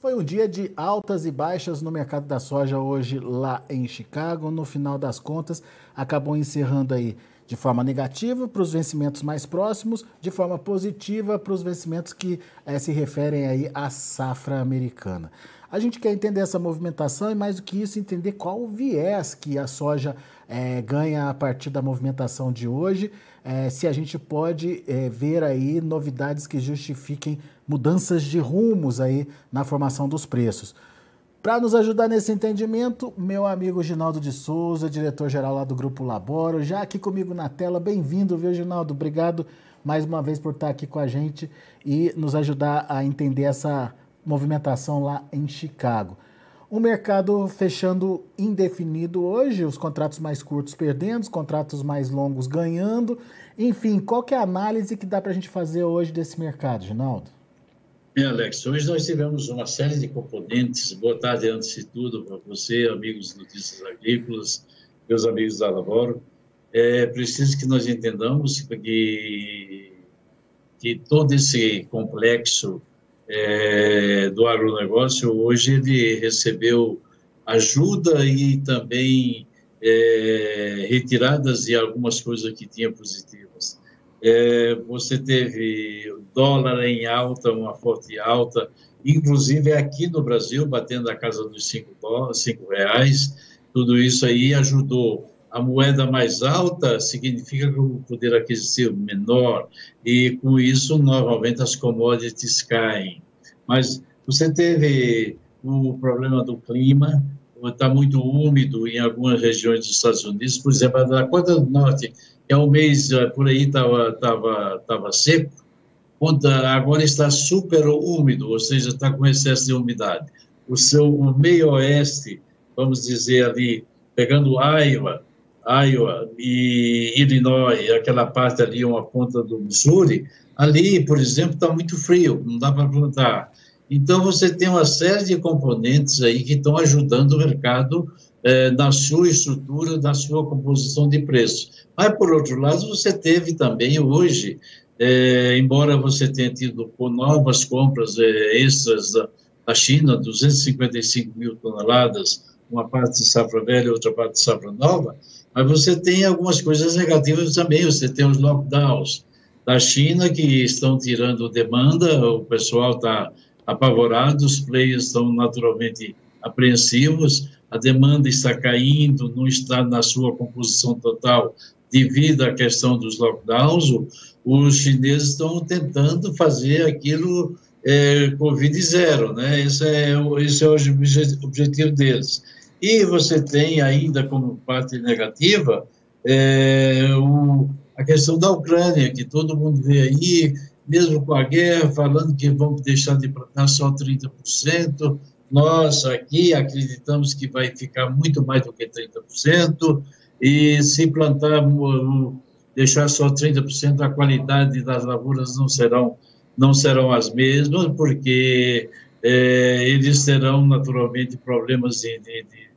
Foi um dia de altas e baixas no mercado da soja hoje lá em Chicago. No final das contas, acabou encerrando aí de forma negativa para os vencimentos mais próximos, de forma positiva para os vencimentos que é, se referem aí à safra americana. A gente quer entender essa movimentação e, mais do que isso, entender qual o viés que a soja é, ganha a partir da movimentação de hoje, é, se a gente pode é, ver aí novidades que justifiquem mudanças de rumos aí na formação dos preços. Para nos ajudar nesse entendimento, meu amigo Ginaldo de Souza, diretor-geral lá do Grupo Laboro, já aqui comigo na tela. Bem-vindo, viu, Ginaldo? Obrigado mais uma vez por estar aqui com a gente e nos ajudar a entender essa movimentação lá em Chicago. O mercado fechando indefinido hoje, os contratos mais curtos perdendo, os contratos mais longos ganhando. Enfim, qual que é a análise que dá para a gente fazer hoje desse mercado, Ginaldo? É, Alex, hoje nós tivemos uma série de componentes. Boa tarde, antes de tudo, para você, amigos Notícias Agrícolas, meus amigos da Lavoro. É preciso que nós entendamos que, que todo esse complexo é, do agronegócio, hoje ele recebeu ajuda e também é, retiradas de algumas coisas que tinha positivas. É, você teve dólar em alta, uma forte alta, inclusive aqui no Brasil, batendo a casa dos cinco, dólares, cinco reais, tudo isso aí ajudou a moeda mais alta significa que o poder aquisitivo menor e com isso normalmente as commodities caem. Mas você teve o problema do clima, está muito úmido em algumas regiões dos Estados Unidos, por exemplo, a Dakota do Norte, que é um mês eh, por aí estava tava, tava seco, agora está super úmido, ou seja, está com excesso de umidade. O seu o meio oeste, vamos dizer ali, pegando Iowa, Iowa e Illinois, aquela parte ali, uma ponta do Missouri, ali, por exemplo, está muito frio, não dá para plantar. Então, você tem uma série de componentes aí que estão ajudando o mercado eh, na sua estrutura, na sua composição de preços. Mas, por outro lado, você teve também hoje, eh, embora você tenha tido novas compras eh, extras da, da China, 255 mil toneladas, uma parte de safra velha, outra parte de safra nova, mas você tem algumas coisas negativas também. Você tem os lockdowns da China que estão tirando demanda, o pessoal está apavorado, os players estão naturalmente apreensivos, a demanda está caindo, não está na sua composição total devido à questão dos lockdowns. Os chineses estão tentando fazer aquilo é, Covid zero, né? Esse é, esse é o objetivo deles. E você tem ainda como parte negativa é, o, a questão da Ucrânia, que todo mundo vê aí, mesmo com a guerra, falando que vamos deixar de plantar só 30%. Nós aqui acreditamos que vai ficar muito mais do que 30%, e se plantar, deixar só 30%, a qualidade das lavouras não serão, não serão as mesmas, porque é, eles terão naturalmente problemas de, de, de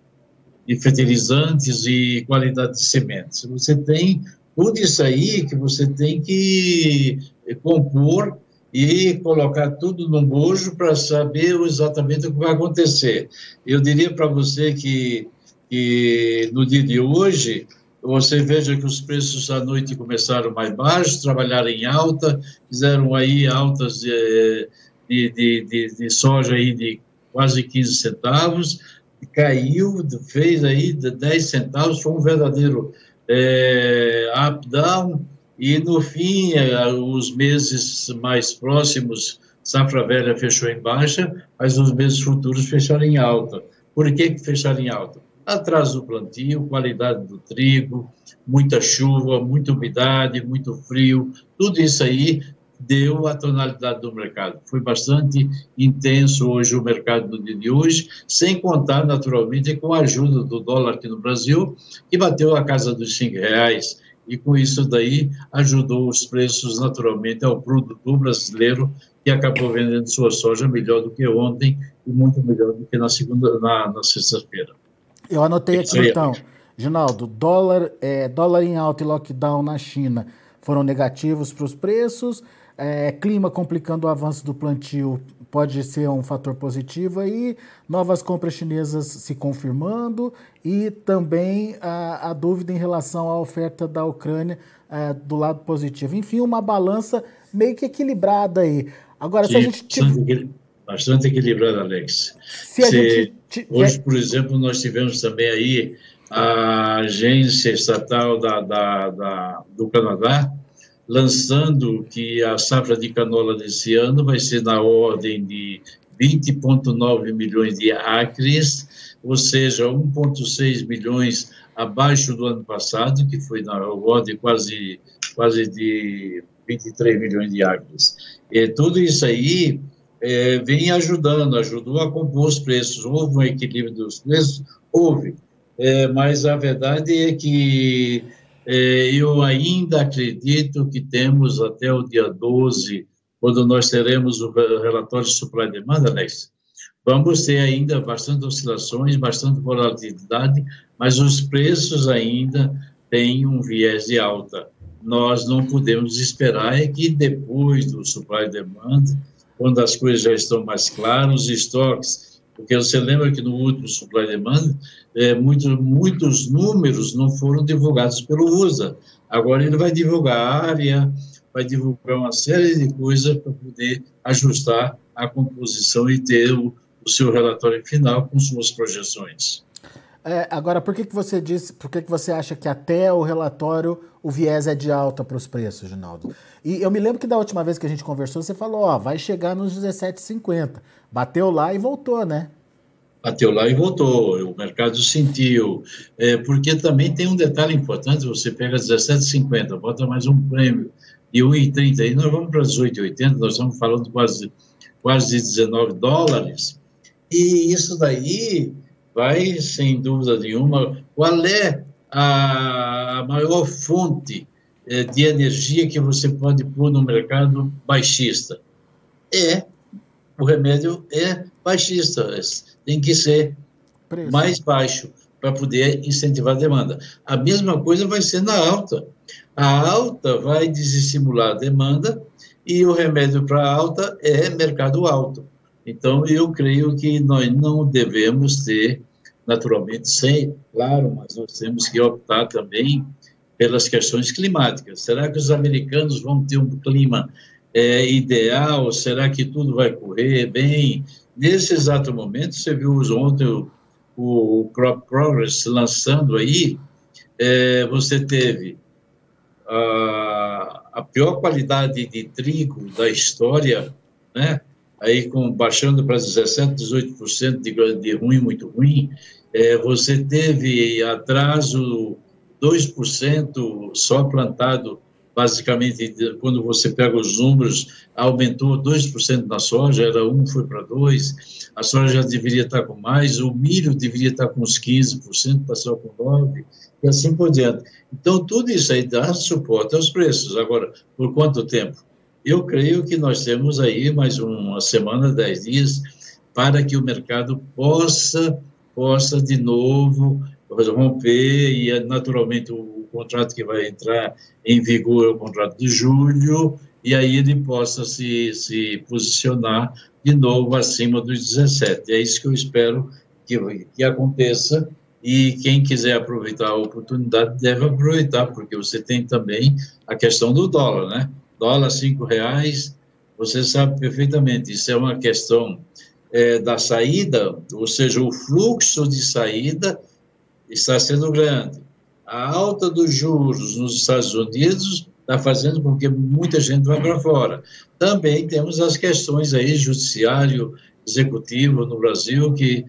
de fertilizantes e qualidade de sementes. Você tem tudo isso aí que você tem que compor e colocar tudo no bojo para saber exatamente o que vai acontecer. Eu diria para você que, que no dia de hoje, você veja que os preços à noite começaram mais baixos, trabalharam em alta, fizeram aí altas de, de, de, de soja aí de quase 15 centavos, caiu, fez aí 10 centavos, foi um verdadeiro é, up-down, e no fim, é, os meses mais próximos, safra velha fechou em baixa, mas os meses futuros fecharam em alta. Por que, que fecharam em alta? Atraso do plantio, qualidade do trigo, muita chuva, muita umidade, muito frio, tudo isso aí deu a tonalidade do mercado. Foi bastante intenso hoje o mercado do dia de hoje, sem contar, naturalmente, com a ajuda do dólar aqui no Brasil, que bateu a casa dos cinco reais, e com isso daí ajudou os preços, naturalmente, ao produtor brasileiro, que acabou vendendo sua soja melhor do que ontem e muito melhor do que na segunda, na, na sexta-feira. Eu anotei aqui, então, Ginaldo, dólar, é, dólar em alta e lockdown na China foram negativos para os preços, é, clima complicando o avanço do plantio pode ser um fator positivo aí, novas compras chinesas se confirmando e também a, a dúvida em relação à oferta da Ucrânia é, do lado positivo. Enfim, uma balança meio que equilibrada aí. Agora, Sim, se a gente. Bastante, bastante equilibrada, Alex. Se, se gente... Hoje, por exemplo, nós tivemos também aí a agência estatal da, da, da, do Canadá lançando que a safra de canola desse ano vai ser na ordem de 20,9 milhões de acres, ou seja, 1,6 milhões abaixo do ano passado, que foi na ordem quase, quase de 23 milhões de acres. E tudo isso aí é, vem ajudando, ajudou a compor os preços. Houve um equilíbrio dos preços? Houve. É, mas a verdade é que eu ainda acredito que temos até o dia 12, quando nós teremos o relatório de supply demanda, Alex, vamos ter ainda bastante oscilações, bastante volatilidade, mas os preços ainda têm um viés de alta. Nós não podemos esperar é que depois do supply demanda, quando as coisas já estão mais claras, os estoques porque você lembra que no último supply demand, é, muitos, muitos números não foram divulgados pelo USA. Agora ele vai divulgar a área, vai divulgar uma série de coisas para poder ajustar a composição e ter o, o seu relatório final com suas projeções. É, agora, por que, que você disse, por que, que você acha que até o relatório o viés é de alta para os preços, Ginaldo? E eu me lembro que da última vez que a gente conversou, você falou, ó, vai chegar nos 17,50. Bateu lá e voltou, né? Bateu lá e voltou, o mercado sentiu. É, porque também tem um detalhe importante, você pega 17,50, bota mais um prêmio de 1,30, aí nós vamos para 18,80, nós estamos falando quase, quase 19 dólares. E isso daí vai, sem dúvida nenhuma, qual é a maior fonte eh, de energia que você pode pôr no mercado baixista? É, o remédio é baixista, tem que ser Preço. mais baixo para poder incentivar a demanda. A mesma coisa vai ser na alta. A alta vai desestimular a demanda e o remédio para alta é mercado alto. Então, eu creio que nós não devemos ter, naturalmente, sem, claro, mas nós temos que optar também pelas questões climáticas. Será que os americanos vão ter um clima é, ideal? Será que tudo vai correr bem? Nesse exato momento, você viu ontem o, o Crop Progress lançando aí, é, você teve a, a pior qualidade de trigo da história, né? Aí com, baixando para 17%, 18% de, de ruim, muito ruim, é, você teve atraso 2% só plantado, basicamente, quando você pega os números, aumentou 2% na soja, era 1, foi para 2%, a soja já deveria estar com mais, o milho deveria estar com uns 15%, passou com 9%, e assim por diante. Então, tudo isso aí dá suporte aos preços. Agora, por quanto tempo? Eu creio que nós temos aí mais uma semana, dez dias, para que o mercado possa, possa de novo romper e naturalmente o contrato que vai entrar em vigor é o contrato de julho e aí ele possa se, se posicionar de novo acima dos 17. É isso que eu espero que, que aconteça e quem quiser aproveitar a oportunidade deve aproveitar, porque você tem também a questão do dólar, né? Dólar cinco reais, você sabe perfeitamente, isso é uma questão é, da saída, ou seja, o fluxo de saída está sendo grande. A alta dos juros nos Estados Unidos está fazendo com que muita gente vá para fora. Também temos as questões aí, judiciário, executivo no Brasil, que,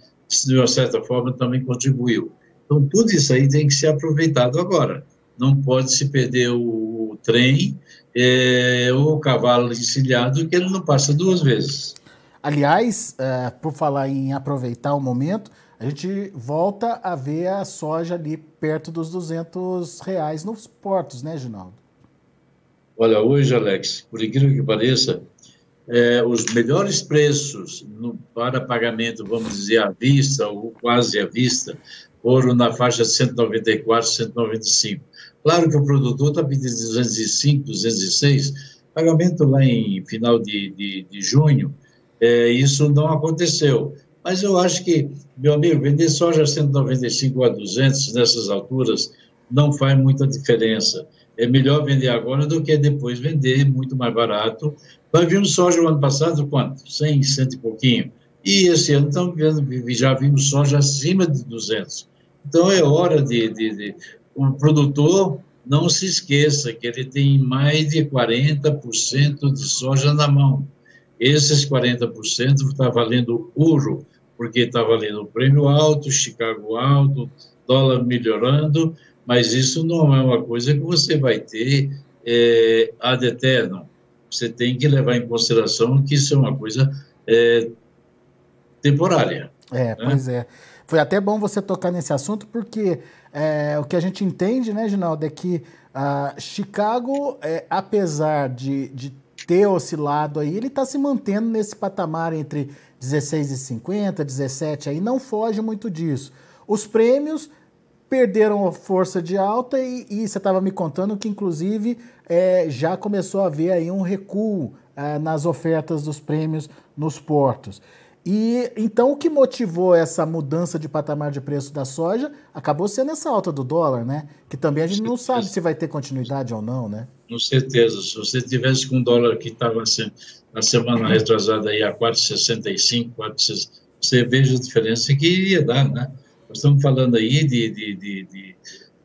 de uma certa forma, também contribuiu. Então, tudo isso aí tem que ser aproveitado agora. Não pode se perder o trem é, o cavalo encilhado que ele não passa duas vezes. Aliás, é, por falar em aproveitar o momento, a gente volta a ver a soja ali perto dos 200 reais nos portos, né, Ginaldo? Olha, hoje, Alex, por incrível que pareça, é, os melhores preços no, para pagamento, vamos dizer, à vista ou quase à vista, foram na faixa de 194, 195. Claro que o produtor está pedindo 205, 206, pagamento lá em final de, de, de junho, é, isso não aconteceu. Mas eu acho que, meu amigo, vender soja 195 a 200 nessas alturas não faz muita diferença. É melhor vender agora do que depois vender muito mais barato. Nós vimos soja o ano passado, quanto? 100, 100 e pouquinho. E esse ano então, já vimos soja acima de 200. Então é hora de, de, de o produtor não se esqueça que ele tem mais de 40% de soja na mão. Esses 40% está valendo ouro, porque está valendo prêmio alto, Chicago alto, dólar melhorando, mas isso não é uma coisa que você vai ter é, ad eterno. Você tem que levar em consideração que isso é uma coisa é, temporária. É, né? pois é. Foi até bom você tocar nesse assunto, porque é, o que a gente entende, né, Ginaldo, é que uh, Chicago, é, apesar de, de ter oscilado aí, ele está se mantendo nesse patamar entre 16,50, 17 aí, não foge muito disso. Os prêmios perderam a força de alta e, e você estava me contando que, inclusive, é, já começou a haver aí um recuo é, nas ofertas dos prêmios nos portos. E então o que motivou essa mudança de patamar de preço da soja acabou sendo essa alta do dólar, né? Que também a gente não sabe se vai ter continuidade ou não, né? Com certeza. Se você tivesse com um dólar que estava na semana retrasada aí a 4,65, 4,60, você veja a diferença que iria dar, né? Nós estamos falando aí de, de, de, de,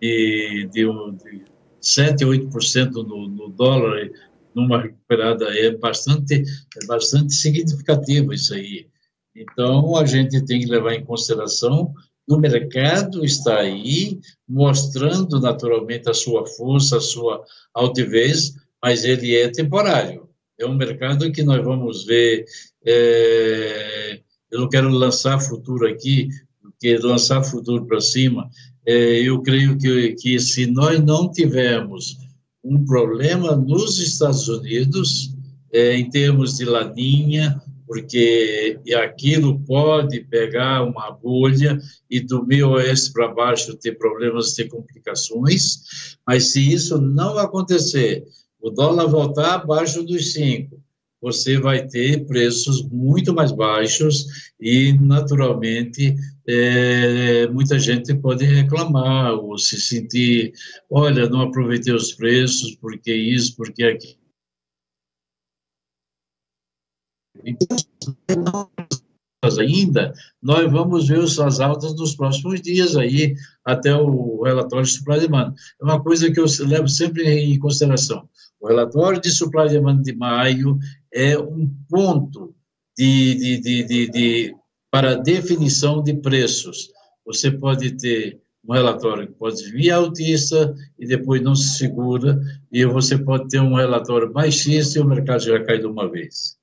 de, de, de 7, 8% no, no dólar numa recuperada é bastante, é bastante significativo isso aí. Então, a gente tem que levar em consideração o mercado está aí, mostrando naturalmente a sua força, a sua altivez, mas ele é temporário. É um mercado que nós vamos ver. É, eu não quero lançar futuro aqui, porque lançar futuro para cima, é, eu creio que, que se nós não tivermos um problema nos Estados Unidos, é, em termos de laninha, porque aquilo pode pegar uma bolha e do meio oeste para baixo ter problemas, ter complicações, mas se isso não acontecer, o dólar voltar abaixo dos cinco, você vai ter preços muito mais baixos e, naturalmente, é, muita gente pode reclamar ou se sentir, olha, não aproveitei os preços, porque isso, porque aquilo. Então, ainda, nós vamos ver as altas nos próximos dias aí, até o relatório de supply demand. É uma coisa que eu levo sempre em consideração. O relatório de supply demand de maio é um ponto de, de, de, de, para definição de preços. Você pode ter um relatório que pode vir altista e depois não se segura, e você pode ter um relatório baixista e o mercado já cai de uma vez.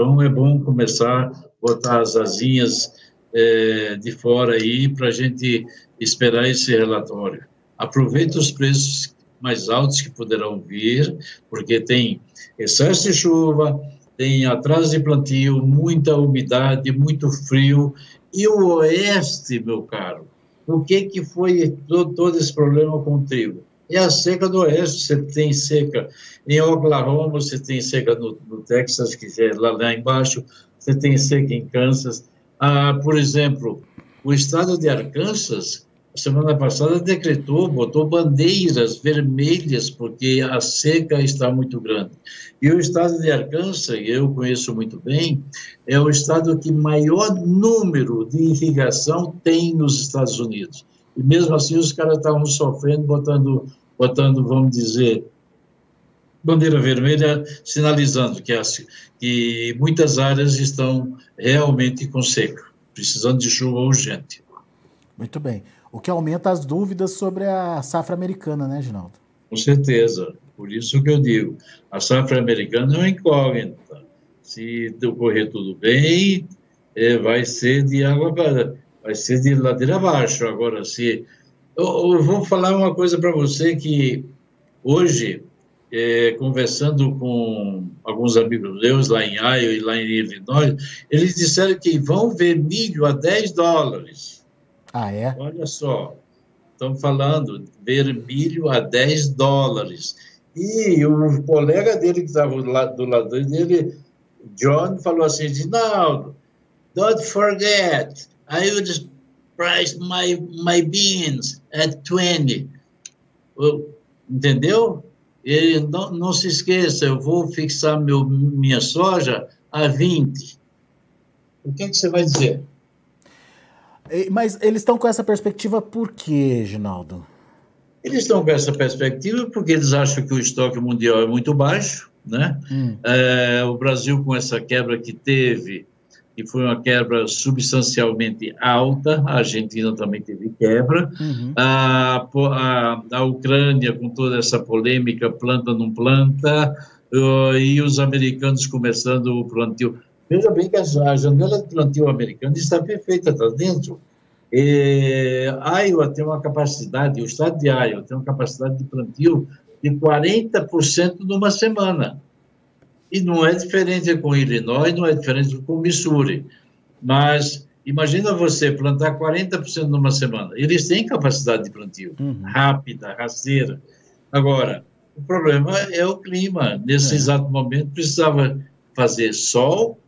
Então, é bom começar a botar as asinhas é, de fora aí para a gente esperar esse relatório. Aproveite os preços mais altos que poderão vir, porque tem excesso de chuva, tem atraso de plantio, muita umidade, muito frio, e o oeste, meu caro, o que que foi todo, todo esse problema com o trigo? É a seca do oeste, você tem seca em Oklahoma, você tem seca no, no Texas, que é lá, lá embaixo, você tem seca em Kansas. Ah, por exemplo, o estado de Arkansas, semana passada, decretou, botou bandeiras vermelhas, porque a seca está muito grande. E o estado de Arkansas, eu conheço muito bem, é o estado que maior número de irrigação tem nos Estados Unidos. E mesmo assim, os caras estavam sofrendo, botando botando, vamos dizer, bandeira vermelha, sinalizando que, as, que muitas áreas estão realmente com seca, precisando de chuva urgente. Muito bem. O que aumenta as dúvidas sobre a safra americana, né, Ginaldo? Com certeza. Por isso que eu digo, a safra americana é uma incógnita. Se ocorrer tudo bem, é, vai ser de água vai ser de ladeira abaixo. Agora, se eu, eu vou falar uma coisa para você que hoje, é, conversando com alguns amigos meus lá em Iowa e lá em Illinois, eles disseram que vão ver milho a 10 dólares. Ah, é? Olha só, estão falando ver milho a 10 dólares. E o colega dele que estava do lado, do lado dele, John, falou assim, Ginaldo, don't forget, I would price my, my beans at 20. Entendeu? Ele, não, não se esqueça, eu vou fixar meu, minha soja a 20. O que, é que você vai dizer? Mas eles estão com essa perspectiva por quê, Ginaldo? Eles estão com essa perspectiva porque eles acham que o estoque mundial é muito baixo, né? Hum. É, o Brasil, com essa quebra que teve, que foi uma quebra substancialmente alta, a Argentina também teve quebra, uhum. a, a, a, Ucrânia, com toda essa polêmica, planta, não planta, uh, e os americanos começando o plantio. Veja bem que a, janela de plantio americana está perfeita, está dentro. E, Iowa tem uma capacidade, o estado de Iowa tem uma capacidade de plantio de 40% numa semana. E não é diferente com Illinois, não é diferente com Missouri. Mas imagina você plantar 40% numa semana. Eles têm capacidade de plantio, uhum. rápida, rasteira. Agora, o problema é o clima. Nesse é. exato momento, precisava fazer sol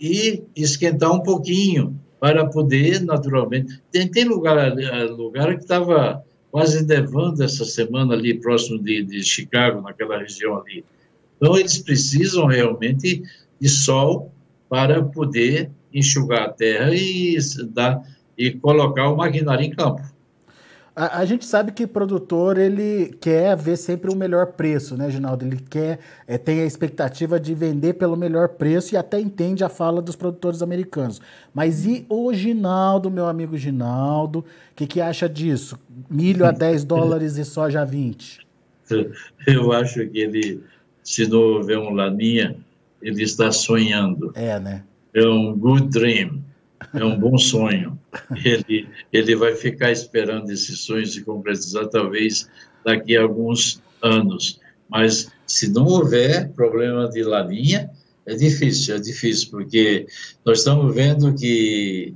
e esquentar um pouquinho para poder, naturalmente. Tem, tem lugar, lugar que estava quase nevando essa semana ali, próximo de, de Chicago, naquela região ali. Então, eles precisam realmente de sol para poder enxugar a terra e, dar, e colocar o maquinário em campo. A, a, gente sabe que produtor ele quer ver sempre o melhor preço, né, Ginaldo? Ele quer, é, tem a expectativa de vender pelo melhor preço e até entende a fala dos produtores americanos. Mas e o Ginaldo, meu amigo Ginaldo? O que, que acha disso? Milho a 10 dólares e soja a 20? Eu acho que ele se não houver um laninha, ele está sonhando. É, né? É um good dream, é um bom sonho. Ele, ele vai ficar esperando esse sonho se concretizar, talvez daqui a alguns anos. Mas se não houver problema de laninha, é difícil, é difícil, porque nós estamos vendo que,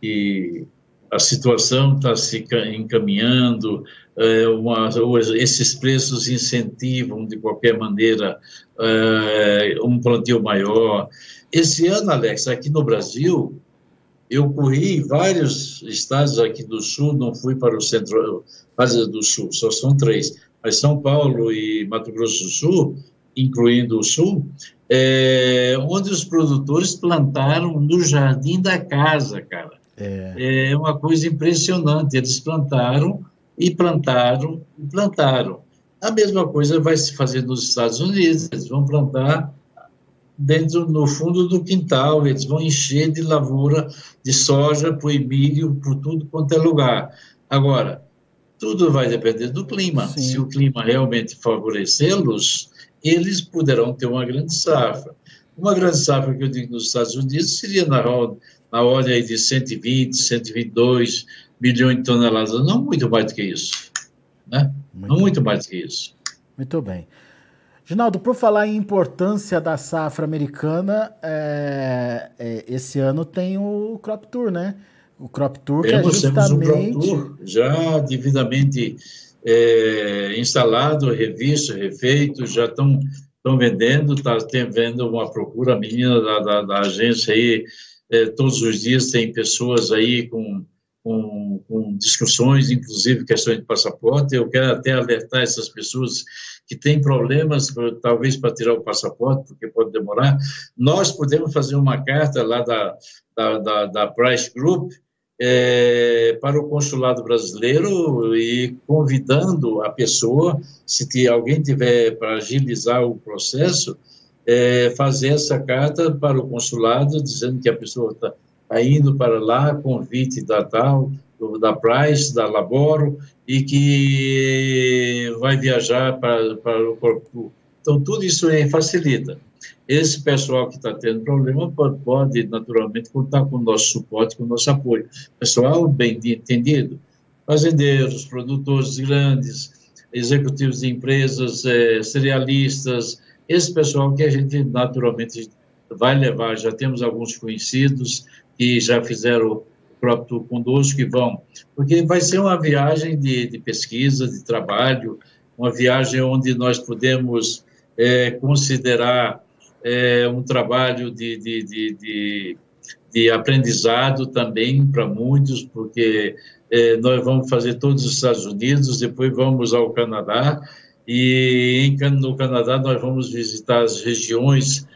que a situação está se encaminhando, é, uma, esses preços incentivam, de qualquer maneira, é, um plantio maior. Esse ano, Alex, aqui no Brasil, eu corri vários estados aqui do Sul, não fui para o centro, do Sul, só são três, mas São Paulo e Mato Grosso do Sul, incluindo o Sul, é, onde os produtores plantaram no jardim da casa, cara. É. é uma coisa impressionante. Eles plantaram e plantaram e plantaram. A mesma coisa vai se fazer nos Estados Unidos. Eles vão plantar dentro no fundo do quintal, eles vão encher de lavoura de soja, por milho, por tudo quanto é lugar. Agora, tudo vai depender do clima. Sim. Se o clima realmente favorecê-los, eles poderão ter uma grande safra. Uma grande safra que eu digo nos Estados Unidos seria na, na ordem de 120, 122 milhões de toneladas, não muito mais do que isso. Né? Muito não muito mais do que isso. Muito bem. Ginaldo, por falar em importância da safra americana, é, é, esse ano tem o Crop Tour, né? O Crop Tour que é justamente... Temos um Crop Tour já devidamente é, instalado, revisto, refeito, já estão estão vendendo, está vendo uma procura menina da, da, da agência aí, é, todos os dias tem pessoas aí com com, com, discussões, inclusive questões de passaporte. Eu quero até alertar essas pessoas que têm problemas, talvez para tirar o passaporte, porque pode demorar. Nós podemos fazer uma carta lá da, da, da, da Price Group é, para o consulado brasileiro e convidando a pessoa, se alguém tiver para agilizar o processo, é, fazer essa carta para o consulado dizendo que a pessoa está Tá indo para lá, convite da tal, da Price, da Laboro, e que vai viajar para, o corpo. Então, tudo isso aí facilita. Esse pessoal que está tendo problema pode, pode, naturalmente, contar com o nosso suporte, com o nosso apoio. Pessoal bem entendido, fazendeiros, produtores grandes, executivos de empresas, é, cerealistas, esse pessoal que a gente naturalmente vai levar, já temos alguns conhecidos, que já fizeram o próprio conosco que vão, porque vai ser uma viagem de, de pesquisa, de trabalho, uma viagem onde nós podemos é, considerar é, um trabalho de, de, de, de, de aprendizado também para muitos, porque é, nós vamos fazer todos os Estados Unidos, depois vamos ao Canadá, e em, no Canadá nós vamos visitar as regiões,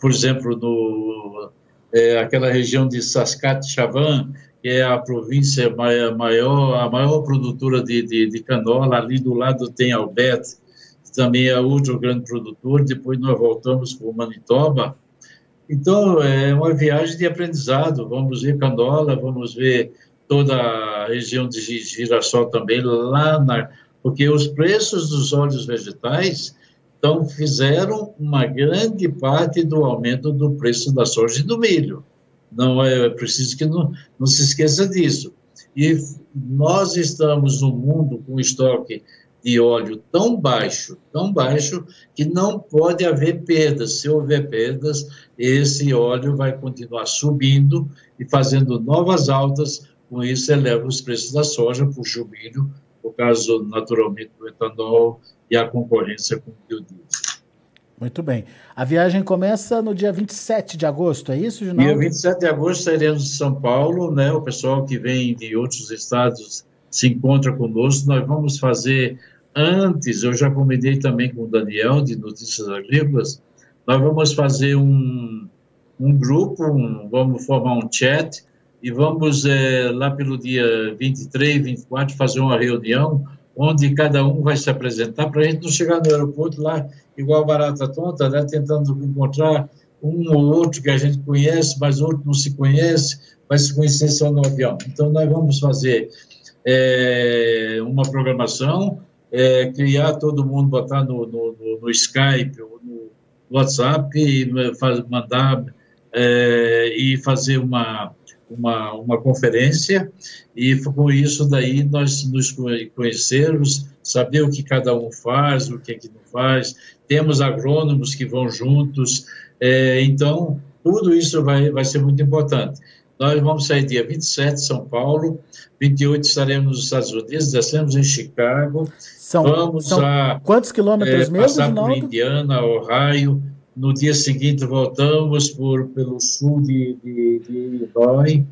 por exemplo, no, é, aquela região de Saskatchewan, que é a província maior, a maior produtora de, de, de canola, ali do lado tem Alberta, que também é outro grande produtor, depois nós voltamos para o Manitoba, então é uma viagem de aprendizado, vamos ver canola, vamos ver toda a região de girassol também, lá na... porque os preços dos óleos vegetais então, fizeram uma grande parte do aumento do preço da soja e do milho. Não é, preciso que não, não se esqueça disso. E nós estamos num mundo com estoque de óleo tão baixo, tão baixo, que não pode haver perdas. Se houver perdas, esse óleo vai continuar subindo e fazendo novas altas, com isso eleva os preços da soja, puxa o milho, no caso, naturalmente, do etanol e a concorrência com o biodiesel. Muito bem. A viagem começa no dia 27 de agosto, é isso, Ginaldo? Dia 27 de agosto sairemos de São Paulo, né? O pessoal que vem de outros estados se encontra conosco. Nós vamos fazer antes, eu já combinei também com o Daniel, de Notícias Agrícolas, nós vamos fazer um, um grupo, um, vamos formar um chat e vamos é, lá pelo dia 23, 24 fazer uma reunião onde cada um vai se apresentar, para a gente não chegar no aeroporto lá igual barata tonta, né, tentando encontrar um ou outro que a gente conhece, mas outro não se conhece, vai se conhecer só no avião. Então, nós vamos fazer é, uma programação, é, criar todo mundo, botar no, no, no, no Skype ou no WhatsApp, e faz, mandar é, e fazer uma uma, uma conferência e com isso daí nós nos conhecermos, saber o que cada um faz, o que é que não faz. Temos agrônomos que vão juntos, é, então tudo isso vai, vai ser muito importante. Nós vamos sair dia 27 São Paulo, 28 estaremos nos Estados Unidos, descemos em Chicago, são, vamos são a, quantos quilômetros é, mesmo, passar por Indiana, Ohio, no dia seguinte, voltamos por, pelo sul de, de, de Illinois,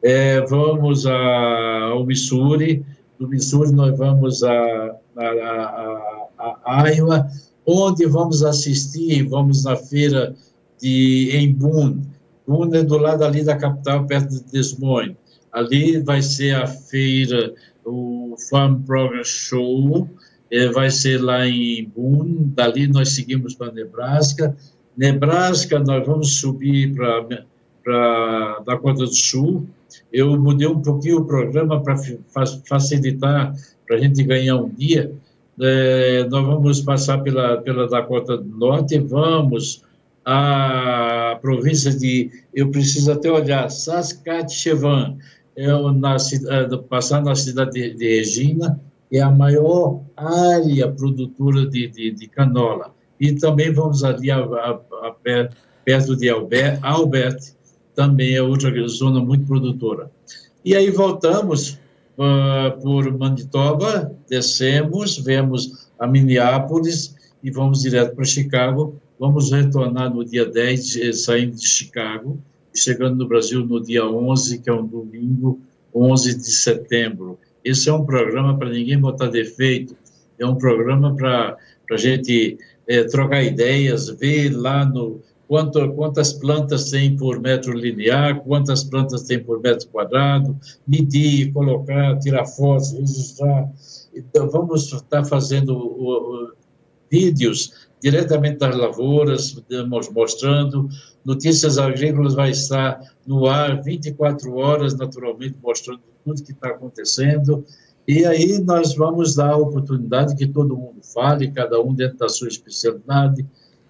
é, vamos a, ao Missouri, do Missouri nós vamos a, a, a, Iowa, onde vamos assistir, vamos na feira de, em Boone. Boone é do lado ali da capital, perto de Des Moines. Ali vai ser a feira, o Farm Program Show, vai ser lá em Boone, dali nós seguimos para Nebraska. Nebraska, nós vamos subir para Dakota do Sul. Eu mudei um pouquinho o programa para facilitar, para a gente ganhar um dia. É, nós vamos passar pela, pela Dakota do Norte, vamos à província de, eu preciso até olhar, Saskatchewan, é na, é, passar na cidade de, de Regina, é a maior área produtora de, de, de canola. E também vamos ali a, a, a, perto de Albert, Albert, também é outra zona muito produtora. E aí voltamos uh, por Manitoba, descemos, vemos a Minneapolis e vamos direto para Chicago. Vamos retornar no dia 10, eh, saindo de Chicago, chegando no Brasil no dia 11, que é um domingo, 11 de setembro. Esse é um programa para ninguém botar defeito, é um programa para a gente é, trocar ideias, ver lá no quanto, quantas plantas tem por metro linear, quantas plantas tem por metro quadrado, medir, colocar, tirar fotos, registrar. Então, vamos estar fazendo o, o, vídeos diretamente das lavouras, mostrando. Notícias Agrícolas vai estar no ar 24 horas, naturalmente, mostrando tudo que está acontecendo. E aí nós vamos dar a oportunidade que todo mundo fale, cada um dentro da sua especialidade,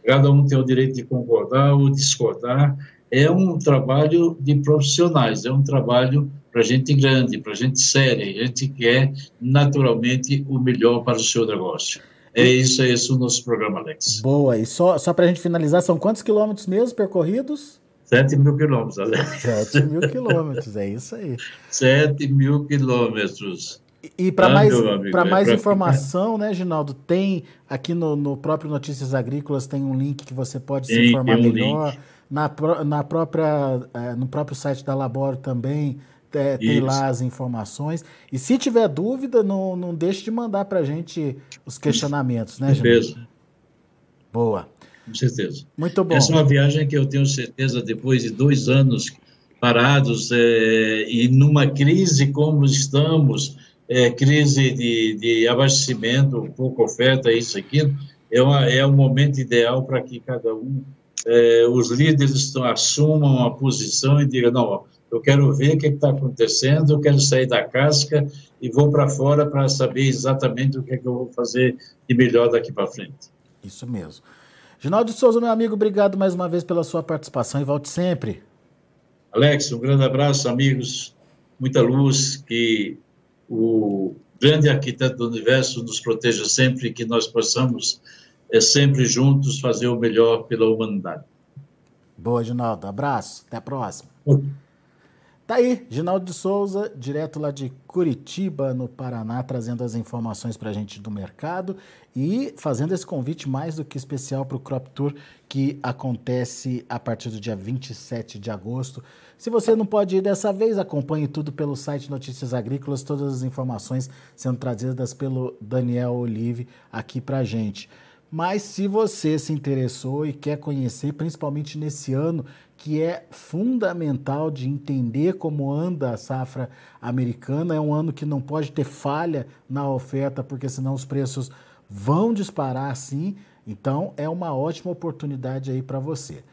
cada um tem o direito de concordar ou discordar. É um trabalho de profissionais, é um trabalho para gente grande, para gente séria. A gente quer, naturalmente, o melhor para o seu negócio. É isso, é esse o nosso programa, Alex. Boa, e só, só para a gente finalizar, são quantos quilômetros mesmo percorridos? 7 mil quilômetros, Alex. 7 mil quilômetros, é isso aí. 7 mil quilômetros. E para ah, mais, pra é mais informação, ficar... né, Ginaldo, tem aqui no, no, próprio Notícias Agrícolas tem um link que você pode tem, se informar um melhor. Na, na própria, é, no próprio site da Laboro também é, tem lá as informações. E se tiver dúvida, não, não deixe de mandar para a gente os questionamentos, né, Ginaldo? Boa. Com certeza. Muito bom. Essa é uma viagem que eu tenho certeza, depois de dois anos parados é, e numa crise como estamos, é, crise de, de abastecimento, pouca oferta, isso, aquilo, é, uma, é um momento ideal para que cada um, é, os líderes assumam uma posição e digam, não, eu quero ver o que está acontecendo, eu quero sair da casca e vou para fora para saber exatamente o que, é que eu vou fazer de melhor daqui para frente. Isso mesmo. Ginaldo Souza, meu amigo, obrigado mais uma vez pela sua participação e volte sempre. Alex, um grande abraço, amigos. Muita luz, que o grande arquiteto do universo nos proteja sempre, que nós possamos é, sempre juntos fazer o melhor pela humanidade. Boa, Ginaldo. Abraço. Até a próxima. Tá aí, Ginaldo de Souza, direto lá de Curitiba, no Paraná, trazendo as informações para a gente do mercado e fazendo esse convite mais do que especial para o Crop Tour que acontece a partir do dia 27 de agosto. Se você não pode ir dessa vez, acompanhe tudo pelo site Notícias Agrícolas, todas as informações sendo trazidas pelo Daniel Olive aqui para a gente. Mas se você se interessou e quer conhecer, principalmente nesse ano que é fundamental de entender como anda a safra americana. É um ano que não pode ter falha na oferta, porque senão os preços vão disparar assim. Então, é uma ótima oportunidade aí para você.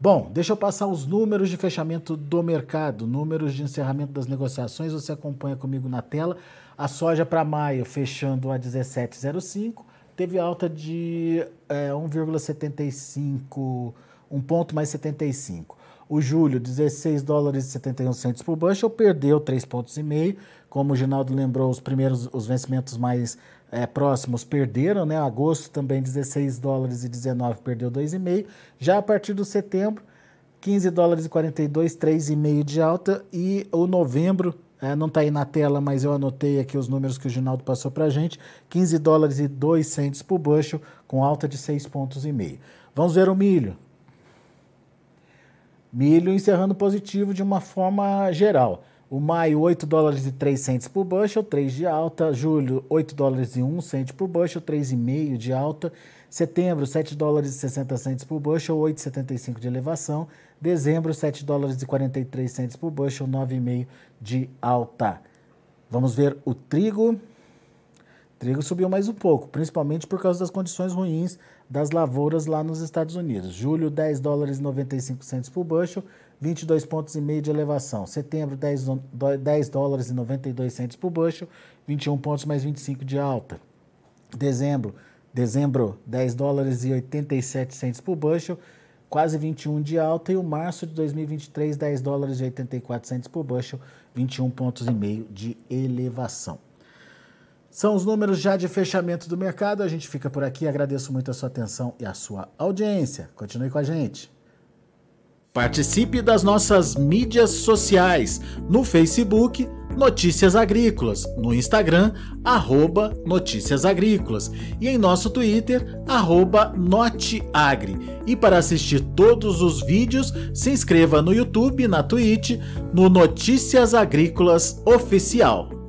Bom, deixa eu passar os números de fechamento do mercado, números de encerramento das negociações, você acompanha comigo na tela. A soja para maio fechando a 17,05, teve alta de é, 1,75 um ponto mais 75. O julho, 16 dólares e 71 centos por bushel, perdeu 3,5 pontos. Como o Ginaldo lembrou, os primeiros, os vencimentos mais é, próximos perderam, né? Agosto também 16 dólares e 19 perdeu 2,5. Já a partir do setembro, 15 dólares e 42, 3,5 de alta. E o novembro, é, não está aí na tela, mas eu anotei aqui os números que o Ginaldo passou para a gente. 15 dólares e 2 centos por bushel, com alta de 6,5 pontos. Vamos ver o milho. Milho encerrando positivo de uma forma geral. O maio, 8 dólares e 3 centes por bushel, 3 de alta. Julho, 8 dólares e 1 cento por bushel, 3,5 de alta. Setembro, 7 dólares e 60 centes por bushel, 8,75 de elevação. Dezembro, 7 dólares e 43 centes por bushel, 9,5 de alta. Vamos ver o trigo. O trigo subiu mais um pouco, principalmente por causa das condições ruins das lavouras lá nos Estados Unidos. Julho, 10 dólares e 95 centos por bushel, 22 pontos e meio de elevação. Setembro, 10, 10 dólares e 92 centos por bushel, 21 pontos mais 25 de alta. Dezembro, dezembro, 10 dólares e 87 centos por bushel, quase 21 de alta. E o março de 2023, 10 dólares e 84 centos por bushel, 21 pontos e meio de elevação. São os números já de fechamento do mercado. A gente fica por aqui. Agradeço muito a sua atenção e a sua audiência. Continue com a gente. Participe das nossas mídias sociais no Facebook Notícias Agrícolas, no Instagram arroba Notícias Agrícolas e em nosso Twitter arroba Noteagri. E para assistir todos os vídeos, se inscreva no YouTube, na Twitch, no Notícias Agrícolas Oficial.